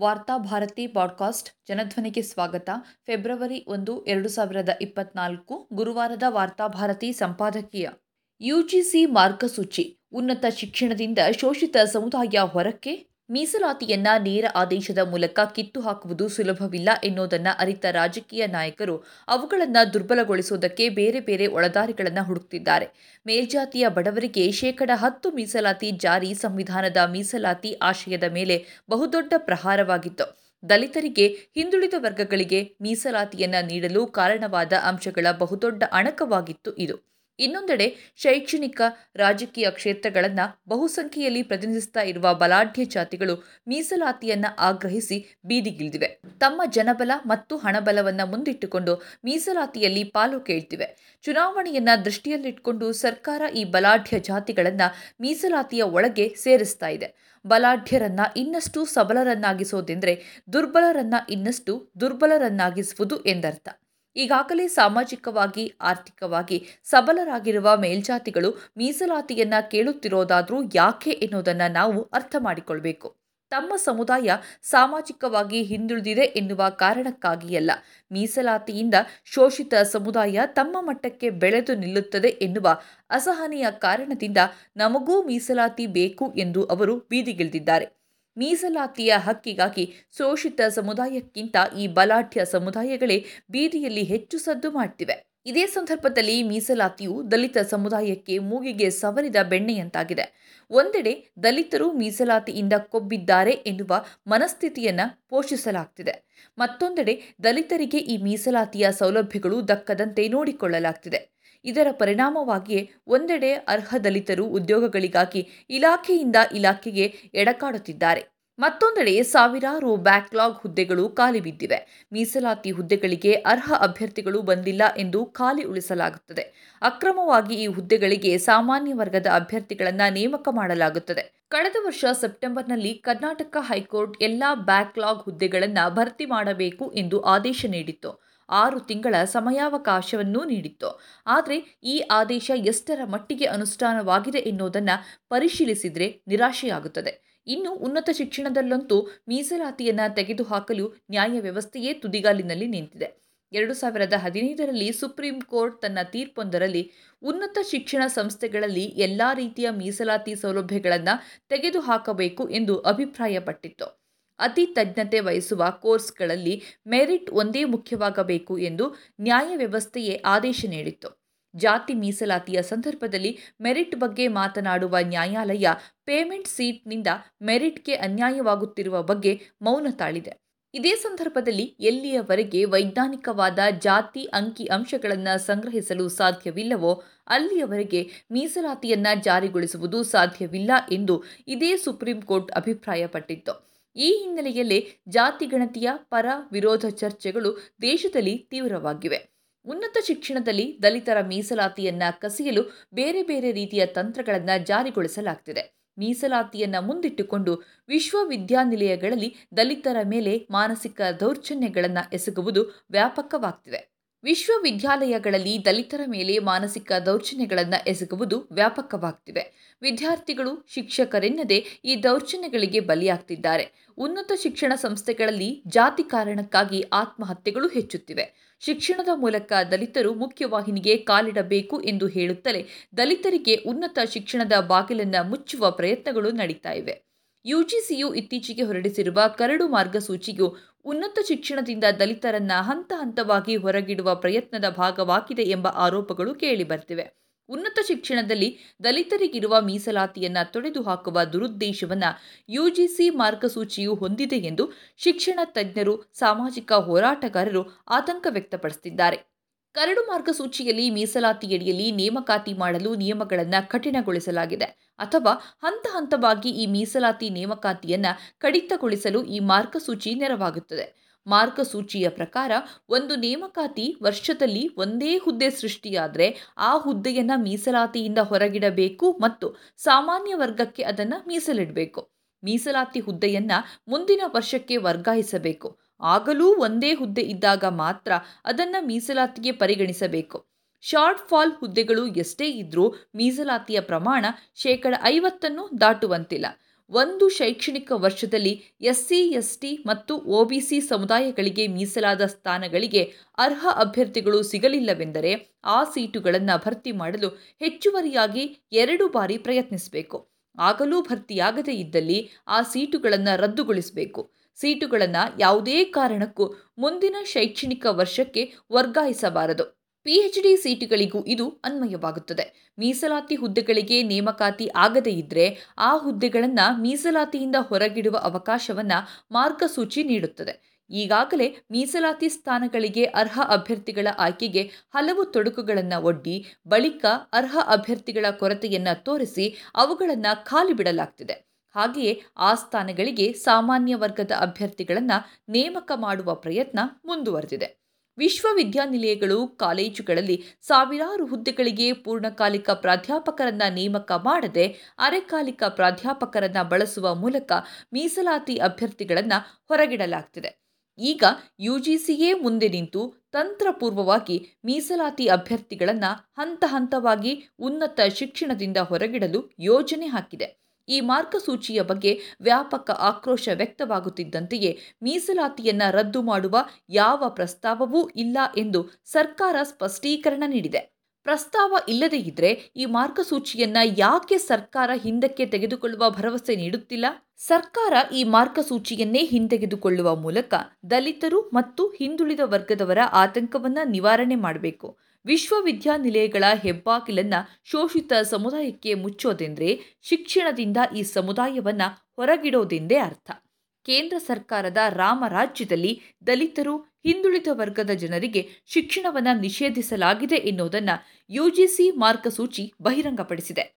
Varthabharati podcast ಜನಧ್ವನಿಗೆ ಸ್ವಾಗತ. February ಒಂದು, ಎರಡು ಸಾವಿರದ ಇಪ್ಪತ್ನಾಲ್ಕು ಗುರುವಾರದ ವಾರ್ತಾಭಾರತಿ ಸಂಪಾದಕೀಯ. ಯುಜಿಸಿ ಮಾರ್ಗಸೂಚಿ, ಉನ್ನತ ಶಿಕ್ಷಣದಿಂದ ಶೋಷಿತ ಸಮುದಾಯ ಹೊರಕ್ಕೆ ಮೀಸಲಾತಿಯನ್ನ ನೇರ ಆದೇಶದ ಮೂಲಕ ಕಿತ್ತು ಹಾಕುವುದು ಸುಲಭವಿಲ್ಲ ಎನ್ನುವುದನ್ನು ಅರಿತ ರಾಜಕೀಯ ನಾಯಕರು ಅವುಗಳನ್ನು ದುರ್ಬಲಗೊಳಿಸುವುದಕ್ಕೆ ಬೇರೆ ಬೇರೆ ಒಳದಾರಿಗಳನ್ನು ಹುಡುಕ್ತಿದ್ದಾರೆ. ಮೇಲ್ಜಾತಿಯ ಬಡವರಿಗೆ ಶೇಕಡ ಹತ್ತು ಮೀಸಲಾತಿ ಜಾರಿ ಸಂವಿಧಾನದ ಮೀಸಲಾತಿ ಆಶಯದ ಮೇಲೆ ಬಹುದೊಡ್ಡ ಪ್ರಹಾರವಾಗಿತ್ತು. ದಲಿತರಿಗೆ ಹಿಂದುಳಿದ ವರ್ಗಗಳಿಗೆ ಮೀಸಲಾತಿಯನ್ನ ನೀಡಲು ಕಾರಣವಾದ ಅಂಶಗಳ ಬಹುದೊಡ್ಡ ಅಣಕವಾಗಿತ್ತು ಇದು. ಇನ್ನೊಂದೆಡೆ ಶೈಕ್ಷಣಿಕ ರಾಜಕೀಯ ಕ್ಷೇತ್ರಗಳನ್ನು ಬಹುಸಂಖ್ಯೆಯಲ್ಲಿ ಪ್ರತಿನಿಧಿಸ್ತಾ ಇರುವ ಬಲಾಢ್ಯ ಜಾತಿಗಳು ಮೀಸಲಾತಿಯನ್ನ ಆಗ್ರಹಿಸಿ ಬೀದಿಗಿಳಿದಿವೆ. ತಮ್ಮ ಜನಬಲ ಮತ್ತು ಹಣಬಲವನ್ನು ಮುಂದಿಟ್ಟುಕೊಂಡು ಮೀಸಲಾತಿಯಲ್ಲಿ ಪಾಲು ಕೇಳ್ತಿವೆ. ಚುನಾವಣೆಯನ್ನ ದೃಷ್ಟಿಯಲ್ಲಿಟ್ಕೊಂಡು ಸರ್ಕಾರ ಈ ಬಲಾಢ್ಯ ಜಾತಿಗಳನ್ನು ಮೀಸಲಾತಿಯ ಒಳಗೆ ಸೇರಿಸ್ತಾ ಇದೆ. ಬಲಾಢ್ಯರನ್ನ ಇನ್ನಷ್ಟು ಸಬಲರನ್ನಾಗಿಸೋದೆಂದರೆ ದುರ್ಬಲರನ್ನ ಇನ್ನಷ್ಟು ದುರ್ಬಲರನ್ನಾಗಿಸುವುದು ಎಂದರ್ಥ. ಈಗಾಗಲೇ ಸಾಮಾಜಿಕವಾಗಿ, ಆರ್ಥಿಕವಾಗಿ ಸಬಲರಾಗಿರುವ ಮೇಲ್ಜಾತಿಗಳು ಮೀಸಲಾತಿಯನ್ನ ಕೇಳುತ್ತಿರೋದಾದ್ರೂ ಯಾಕೆ ಎನ್ನುವುದನ್ನು ನಾವು ಅರ್ಥ ಮಾಡಿಕೊಳ್ಬೇಕು. ತಮ್ಮ ಸಮುದಾಯ ಸಾಮಾಜಿಕವಾಗಿ ಹಿಂದುಳಿದಿದೆ ಎನ್ನುವ ಕಾರಣಕ್ಕಾಗಿಯಲ್ಲ. ಮೀಸಲಾತಿಯಿಂದ ಶೋಷಿತ ಸಮುದಾಯ ತಮ್ಮ ಮಟ್ಟಕ್ಕೆ ಬೆಳೆದು ನಿಲ್ಲುತ್ತದೆ ಎನ್ನುವ ಅಸಹನೀಯ ಕಾರಣದಿಂದ ನಮಗೂ ಮೀಸಲಾತಿ ಬೇಕು ಎಂದು ಅವರು ಬೀದಿಗಿಳಿದಿದ್ದಾರೆ. ಮೀಸಲಾತಿಯ ಹಕ್ಕಿಗಾಗಿ ಶೋಷಿತ ಸಮುದಾಯಕ್ಕಿಂತ ಈ ಬಲಾಢ್ಯ ಸಮುದಾಯಗಳೇ ಬೀದಿಯಲ್ಲಿ ಹೆಚ್ಚು ಸದ್ದು ಮಾಡ್ತಿವೆ. ಇದೇ ಸಂದರ್ಭದಲ್ಲಿ ಮೀಸಲಾತಿಯು ದಲಿತ ಸಮುದಾಯಕ್ಕೆ ಮೂಗಿಗೆ ಸವರಿದ ಬೆಣ್ಣೆಯಂತಾಗಿದೆ. ಒಂದೆಡೆ ದಲಿತರು ಮೀಸಲಾತಿಯಿಂದ ಕೊಬ್ಬಿದ್ದಾರೆ ಎನ್ನುವ ಮನಸ್ಥಿತಿಯನ್ನು ಪೋಷಿಸಲಾಗ್ತಿದೆ. ಮತ್ತೊಂದೆಡೆ ದಲಿತರಿಗೆ ಈ ಮೀಸಲಾತಿಯ ಸೌಲಭ್ಯಗಳು ದಕ್ಕದಂತೆ ನೋಡಿಕೊಳ್ಳಲಾಗ್ತಿದೆ. ಇದರ ಪರಿಣಾಮವಾಗಿಯೇ ಒಂದೆಡೆ ಅರ್ಹ ದಲಿತರು ಉದ್ಯೋಗಗಳಿಗಾಗಿ ಇಲಾಖೆಯಿಂದ ಇಲಾಖೆಗೆ ಎಡಕಾಡುತ್ತಿದ್ದಾರೆ. ಮತ್ತೊಂದೆಡೆ ಸಾವಿರಾರು ಬ್ಯಾಕ್ಲಾಗ್ ಹುದ್ದೆಗಳು ಖಾಲಿ ಬಿದ್ದಿವೆ. ಮೀಸಲಾತಿ ಹುದ್ದೆಗಳಿಗೆ ಅರ್ಹ ಅಭ್ಯರ್ಥಿಗಳು ಬಂದಿಲ್ಲ ಎಂದು ಖಾಲಿ ಉಳಿಸಲಾಗುತ್ತದೆ. ಅಕ್ರಮವಾಗಿ ಈ ಹುದ್ದೆಗಳಿಗೆ ಸಾಮಾನ್ಯ ವರ್ಗದ ಅಭ್ಯರ್ಥಿಗಳನ್ನು ನೇಮಕ ಮಾಡಲಾಗುತ್ತದೆ. ಕಳೆದ ವರ್ಷ ಸೆಪ್ಟೆಂಬರ್ನಲ್ಲಿ ಕರ್ನಾಟಕ ಹೈಕೋರ್ಟ್ ಎಲ್ಲಾ ಬ್ಯಾಕ್ಲಾಗ್ ಹುದ್ದೆಗಳನ್ನು ಭರ್ತಿ ಮಾಡಬೇಕು ಎಂದು ಆದೇಶ ನೀಡಿತ್ತು. ಆರು ತಿಂಗಳ ಸಮಯಾವಕಾಶವನ್ನೂ ನೀಡಿತ್ತು. ಆದರೆ ಈ ಆದೇಶ ಎಷ್ಟರ ಮಟ್ಟಿಗೆ ಅನುಷ್ಠಾನವಾಗಿದೆ ಎನ್ನುವುದನ್ನು ಪರಿಶೀಲಿಸಿದರೆ ನಿರಾಶೆಯಾಗುತ್ತದೆ. ಇನ್ನು ಉನ್ನತ ಶಿಕ್ಷಣದಲ್ಲಂತೂ ಮೀಸಲಾತಿಯನ್ನು ತೆಗೆದುಹಾಕಲು ನ್ಯಾಯ ವ್ಯವಸ್ಥೆಯೇ ತುದಿಗಾಲಿನಲ್ಲಿ ನಿಂತಿದೆ. ಎರಡು ಸಾವಿರದ ಹದಿನೈದರಲ್ಲಿ ಸುಪ್ರೀಂ ಕೋರ್ಟ್ ತನ್ನ ತೀರ್ಪೊಂದರಲ್ಲಿ ಉನ್ನತ ಶಿಕ್ಷಣ ಸಂಸ್ಥೆಗಳಲ್ಲಿ ಎಲ್ಲ ರೀತಿಯ ಮೀಸಲಾತಿ ಸೌಲಭ್ಯಗಳನ್ನು ತೆಗೆದುಹಾಕಬೇಕು ಎಂದು ಅಭಿಪ್ರಾಯಪಟ್ಟಿತ್ತು. ಅತಿ ತಜ್ಞತೆ ವಹಿಸುವ ಕೋರ್ಸ್ಗಳಲ್ಲಿ ಮೆರಿಟ್ ಒಂದೇ ಮುಖ್ಯವಾಗಬೇಕು ಎಂದು ನ್ಯಾಯ ವ್ಯವಸ್ಥೆಯೇ ಆದೇಶ ನೀಡಿತ್ತು. ಜಾತಿ ಮೀಸಲಾತಿಯ ಸಂದರ್ಭದಲ್ಲಿ ಮೆರಿಟ್ ಬಗ್ಗೆ ಮಾತನಾಡುವ ನ್ಯಾಯಾಲಯ ಪೇಮೆಂಟ್ ಸೀಟ್ನಿಂದ ಮೆರಿಟ್ಗೆ ಅನ್ಯಾಯವಾಗುತ್ತಿರುವ ಬಗ್ಗೆ ಮೌನ ತಾಳಿದೆ. ಇದೇ ಸಂದರ್ಭದಲ್ಲಿ ಎಲ್ಲಿಯವರೆಗೆ ವೈಜ್ಞಾನಿಕವಾದ ಜಾತಿ ಅಂಕಿ ಅಂಶಗಳನ್ನು ಸಂಗ್ರಹಿಸಲು ಸಾಧ್ಯವಿಲ್ಲವೋ ಅಲ್ಲಿಯವರೆಗೆ ಮೀಸಲಾತಿಯನ್ನು ಜಾರಿಗೊಳಿಸುವುದು ಸಾಧ್ಯವಿಲ್ಲ ಎಂದು ಇದೇ ಸುಪ್ರೀಂ ಕೋರ್ಟ್ ಅಭಿಪ್ರಾಯಪಟ್ಟಿತ್ತು. ಈ ಹಿನ್ನೆಲೆಯಲ್ಲಿ ಜಾತಿ ಗಣತಿಯ ಪರ ವಿರೋಧ ಚರ್ಚೆಗಳು ದೇಶದಲ್ಲಿ ತೀವ್ರವಾಗಿವೆ. ಉನ್ನತ ಶಿಕ್ಷಣದಲ್ಲಿ ದಲಿತರ ಮೀಸಲಾತಿಯನ್ನು ಕಸಿಯಲು ಬೇರೆ ಬೇರೆ ರೀತಿಯ ತಂತ್ರಗಳನ್ನು ಜಾರಿಗೊಳಿಸಲಾಗ್ತಿದೆ. ಮೀಸಲಾತಿಯನ್ನು ಮುಂದಿಟ್ಟುಕೊಂಡು ವಿಶ್ವವಿದ್ಯಾನಿಲಯಗಳಲ್ಲಿ ದಲಿತರ ಮೇಲೆ ಮಾನಸಿಕ ದೌರ್ಜನ್ಯಗಳನ್ನು ಎಸಗುವುದು ವ್ಯಾಪಕವಾಗ್ತಿದೆ. ವಿಶ್ವವಿದ್ಯಾಲಯಗಳಲ್ಲಿ ದಲಿತರ ಮೇಲೆ ಮಾನಸಿಕ ದೌರ್ಜನ್ಯಗಳನ್ನು ಎಸಗುವುದು ವ್ಯಾಪಕವಾಗ್ತಿವೆ ವಿದ್ಯಾರ್ಥಿಗಳು, ಶಿಕ್ಷಕರೆನ್ನದೇ ಈ ದೌರ್ಜನ್ಯಗಳಿಗೆ ಬಲಿಯಾಗ್ತಿದ್ದಾರೆ. ಉನ್ನತ ಶಿಕ್ಷಣ ಸಂಸ್ಥೆಗಳಲ್ಲಿ ಜಾತಿ ಕಾರಣಕ್ಕಾಗಿ ಆತ್ಮಹತ್ಯೆಗಳು ಹೆಚ್ಚುತ್ತಿವೆ. ಶಿಕ್ಷಣದ ಮೂಲಕ ದಲಿತರು ಮುಖ್ಯವಾಹಿನಿಗೆ ಕಾಲಿಡಬೇಕು ಎಂದು ಹೇಳುತ್ತಲೇ ದಲಿತರಿಗೆ ಉನ್ನತ ಶಿಕ್ಷಣದ ಬಾಗಿಲನ್ನು ಮುಚ್ಚುವ ಪ್ರಯತ್ನಗಳು ನಡೀತಾ ಇವೆ. ಯುಜಿಸಿಯು ಇತ್ತೀಚೆಗೆ ಹೊರಡಿಸಿರುವ ಕರಡು ಮಾರ್ಗಸೂಚಿಯು ಉನ್ನತ ಶಿಕ್ಷಣದಿಂದ ದಲಿತರನ್ನ ಹಂತ ಹಂತವಾಗಿ ಹೊರಗಿಡುವ ಪ್ರಯತ್ನದ ಭಾಗವಾಗಿದೆ ಎಂಬ ಆರೋಪಗಳು ಕೇಳಿಬರ್ತಿವೆ ಉನ್ನತ ಶಿಕ್ಷಣದಲ್ಲಿ ದಲಿತರಿಗಿರುವ ಮೀಸಲಾತಿಯನ್ನ ತೊಡೆದು ಹಾಕುವ ದುರುದ್ದೇಶವನ್ನ ಯುಜಿಸಿ ಮಾರ್ಗಸೂಚಿಯು ಹೊಂದಿದೆ ಎಂದು ಶಿಕ್ಷಣ ತಜ್ಞರು, ಸಾಮಾಜಿಕ ಹೋರಾಟಗಾರರು ಆತಂಕ ವ್ಯಕ್ತಪಡಿಸುತ್ತಿದ್ದಾರೆ. ಕರಡು ಮಾರ್ಗಸೂಚಿಯಲ್ಲಿ ಮೀಸಲಾತಿಯಡಿಯಲ್ಲಿ ನೇಮಕಾತಿ ಮಾಡಲು ನಿಯಮಗಳನ್ನು ಕಠಿಣಗೊಳಿಸಲಾಗಿದೆ. ಅಥವಾ ಹಂತ ಹಂತವಾಗಿ ಈ ಮೀಸಲಾತಿ ನೇಮಕಾತಿಯನ್ನು ಕಡಿತಗೊಳಿಸಲು ಈ ಮಾರ್ಗಸೂಚಿ ನೆರವಾಗುತ್ತದೆ. ಮಾರ್ಗಸೂಚಿಯ ಪ್ರಕಾರ ಒಂದು ನೇಮಕಾತಿ ವರ್ಷದಲ್ಲಿ ಒಂದೇ ಹುದ್ದೆ ಸೃಷ್ಟಿಯಾದರೆ ಆ ಹುದ್ದೆಯನ್ನು ಮೀಸಲಾತಿಯಿಂದ ಹೊರಗಿಡಬೇಕು ಮತ್ತು ಸಾಮಾನ್ಯ ವರ್ಗಕ್ಕೆ ಅದನ್ನು ಮೀಸಲಿಡಬೇಕು. ಮೀಸಲಾತಿ ಹುದ್ದೆಯನ್ನು ಮುಂದಿನ ವರ್ಷಕ್ಕೆ ವರ್ಗಾಯಿಸಬೇಕು. ಆಗಲೂ ಒಂದೇ ಹುದ್ದೆ ಇದ್ದಾಗ ಮಾತ್ರ ಅದನ್ನು ಮೀಸಲಾತಿಗೆ ಪರಿಗಣಿಸಬೇಕು. ಶಾರ್ಟ್ ಫಾಲ್ ಹುದ್ದೆಗಳು ಎಷ್ಟೇ ಇದ್ರೂ ಮೀಸಲಾತಿಯ ಪ್ರಮಾಣ ಶೇಕಡ ಐವತ್ತನ್ನು ದಾಟುವಂತಿಲ್ಲ. ಒಂದು ಶೈಕ್ಷಣಿಕ ವರ್ಷದಲ್ಲಿ ಎಸ್ಸಿ, ಎಸ್ಟಿ ಮತ್ತು ಒಬಿಸಿ ಸಮುದಾಯಗಳಿಗೆ ಮೀಸಲಾದ ಸ್ಥಾನಗಳಿಗೆ ಅರ್ಹ ಅಭ್ಯರ್ಥಿಗಳು ಸಿಗಲಿಲ್ಲವೆಂದರೆ ಆ ಸೀಟುಗಳನ್ನು ಭರ್ತಿ ಮಾಡಲು ಹೆಚ್ಚುವರಿಯಾಗಿ ಎರಡು ಬಾರಿ ಪ್ರಯತ್ನಿಸಬೇಕು. ಆಗಲೂ ಭರ್ತಿಯಾಗದೇ ಇದ್ದಲ್ಲಿ ಆ ಸೀಟುಗಳನ್ನು ರದ್ದುಗೊಳಿಸಬೇಕು. ಸೀಟುಗಳನ್ನು ಯಾವುದೇ ಕಾರಣಕ್ಕೂ ಮುಂದಿನ ಶೈಕ್ಷಣಿಕ ವರ್ಷಕ್ಕೆ ವರ್ಗಾಯಿಸಬಾರದು. ಪಿಎಚ್ಡಿ ಸೀಟುಗಳಿಗೂ ಇದು ಅನ್ವಯವಾಗುತ್ತದೆ. ಮೀಸಲಾತಿ ಹುದ್ದೆಗಳಿಗೆ ನೇಮಕಾತಿ ಆಗದೇ ಇದ್ದರೆ ಆ ಹುದ್ದೆಗಳನ್ನು ಮೀಸಲಾತಿಯಿಂದ ಹೊರಗಿಡುವ ಅವಕಾಶವನ್ನು ಮಾರ್ಗಸೂಚಿ ನೀಡುತ್ತದೆ. ಈಗಾಗಲೇ ಮೀಸಲಾತಿ ಸ್ಥಾನಗಳಿಗೆ ಅರ್ಹ ಅಭ್ಯರ್ಥಿಗಳ ಆಯ್ಕೆಗೆ ಹಲವು ತೊಡಕುಗಳನ್ನು ಒಡ್ಡಿ, ಬಳಿಕ ಅರ್ಹ ಅಭ್ಯರ್ಥಿಗಳ ಕೊರತೆಯನ್ನು ತೋರಿಸಿ ಅವುಗಳನ್ನು ಖಾಲಿ ಬಿಡಲಾಗ್ತಿದೆ. ಹಾಗೆಯೇ ಆ ಸ್ಥಾನಗಳಿಗೆ ಸಾಮಾನ್ಯ ವರ್ಗದ ಅಭ್ಯರ್ಥಿಗಳನ್ನು ನೇಮಕ ಮಾಡುವ ಪ್ರಯತ್ನ ಮುಂದುವರೆದಿದೆ. ವಿಶ್ವವಿದ್ಯಾನಿಲಯಗಳು, ಕಾಲೇಜುಗಳಲ್ಲಿ ಸಾವಿರಾರು ಹುದ್ದೆಗಳಿಗೆ ಪೂರ್ಣಕಾಲಿಕ ಪ್ರಾಧ್ಯಾಪಕರನ್ನ ನೇಮಕ ಮಾಡದೆ ಅರೆಕಾಲಿಕ ಪ್ರಾಧ್ಯಾಪಕರನ್ನ ಬಳಸುವ ಮೂಲಕ ಮೀಸಲಾತಿ ಅಭ್ಯರ್ಥಿಗಳನ್ನು ಹೊರಗಿಡಲಾಗ್ತಿದೆ. ಈಗ ಯುಜಿಸಿಯೇ ಮುಂದೆ ನಿಂತು ತಂತ್ರಪೂರ್ವವಾಗಿ ಮೀಸಲಾತಿ ಅಭ್ಯರ್ಥಿಗಳನ್ನು ಹಂತ ಹಂತವಾಗಿ ಉನ್ನತ ಶಿಕ್ಷಣದಿಂದ ಹೊರಗಿಡಲು ಯೋಜನೆ ಹಾಕಿದೆ. ಈ ಮಾರ್ಗಸೂಚಿಯ ಬಗ್ಗೆ ವ್ಯಾಪಕ ಆಕ್ರೋಶ ವ್ಯಕ್ತವಾಗುತ್ತಿದ್ದಂತೆಯೇ ಮೀಸಲಾತಿಯನ್ನ ರದ್ದು ಮಾಡುವ ಯಾವ ಪ್ರಸ್ತಾವವೂ ಇಲ್ಲ ಎಂದು ಸರ್ಕಾರ ಸ್ಪಷ್ಟೀಕರಣ ನೀಡಿದೆ. ಪ್ರಸ್ತಾವ ಇಲ್ಲದೇ ಇದ್ರೆ ಈ ಮಾರ್ಗಸೂಚಿಯನ್ನ ಯಾಕೆ ಸರ್ಕಾರ ಹಿಂದಕ್ಕೆ ತೆಗೆದುಕೊಳ್ಳುವ ಭರವಸೆ ನೀಡುತ್ತಿಲ್ಲ? ಸರ್ಕಾರ ಈ ಮಾರ್ಗಸೂಚಿಯನ್ನೇ ಹಿಂತೆಗೆದುಕೊಳ್ಳುವ ಮೂಲಕ ದಲಿತರು ಮತ್ತು ಹಿಂದುಳಿದ ವರ್ಗದವರ ಆತಂಕವನ್ನ ನಿವಾರಣೆ ಮಾಡಬೇಕು. ವಿಶ್ವವಿದ್ಯಾನಿಲಯಗಳ ಹೆಬ್ಬಾಗಿಲನ್ನು ಶೋಷಿತ ಸಮುದಾಯಕ್ಕೆ ಮುಚ್ಚೋದೆಂದರೆ ಶಿಕ್ಷಣದಿಂದ ಈ ಸಮುದಾಯವನ್ನು ಹೊರಗಿಡೋದೆಂದೇ ಅರ್ಥ. ಕೇಂದ್ರ ಸರ್ಕಾರದ ರಾಮರಾಜ್ಯದಲ್ಲಿ ದಲಿತರು, ಹಿಂದುಳಿದ ವರ್ಗದ ಜನರಿಗೆ ಶಿಕ್ಷಣವನ್ನು ನಿಷೇಧಿಸಲಾಗಿದೆ ಎನ್ನುವುದನ್ನು ಯುಜಿಸಿ ಮಾರ್ಗಸೂಚಿ ಬಹಿರಂಗಪಡಿಸಿದೆ.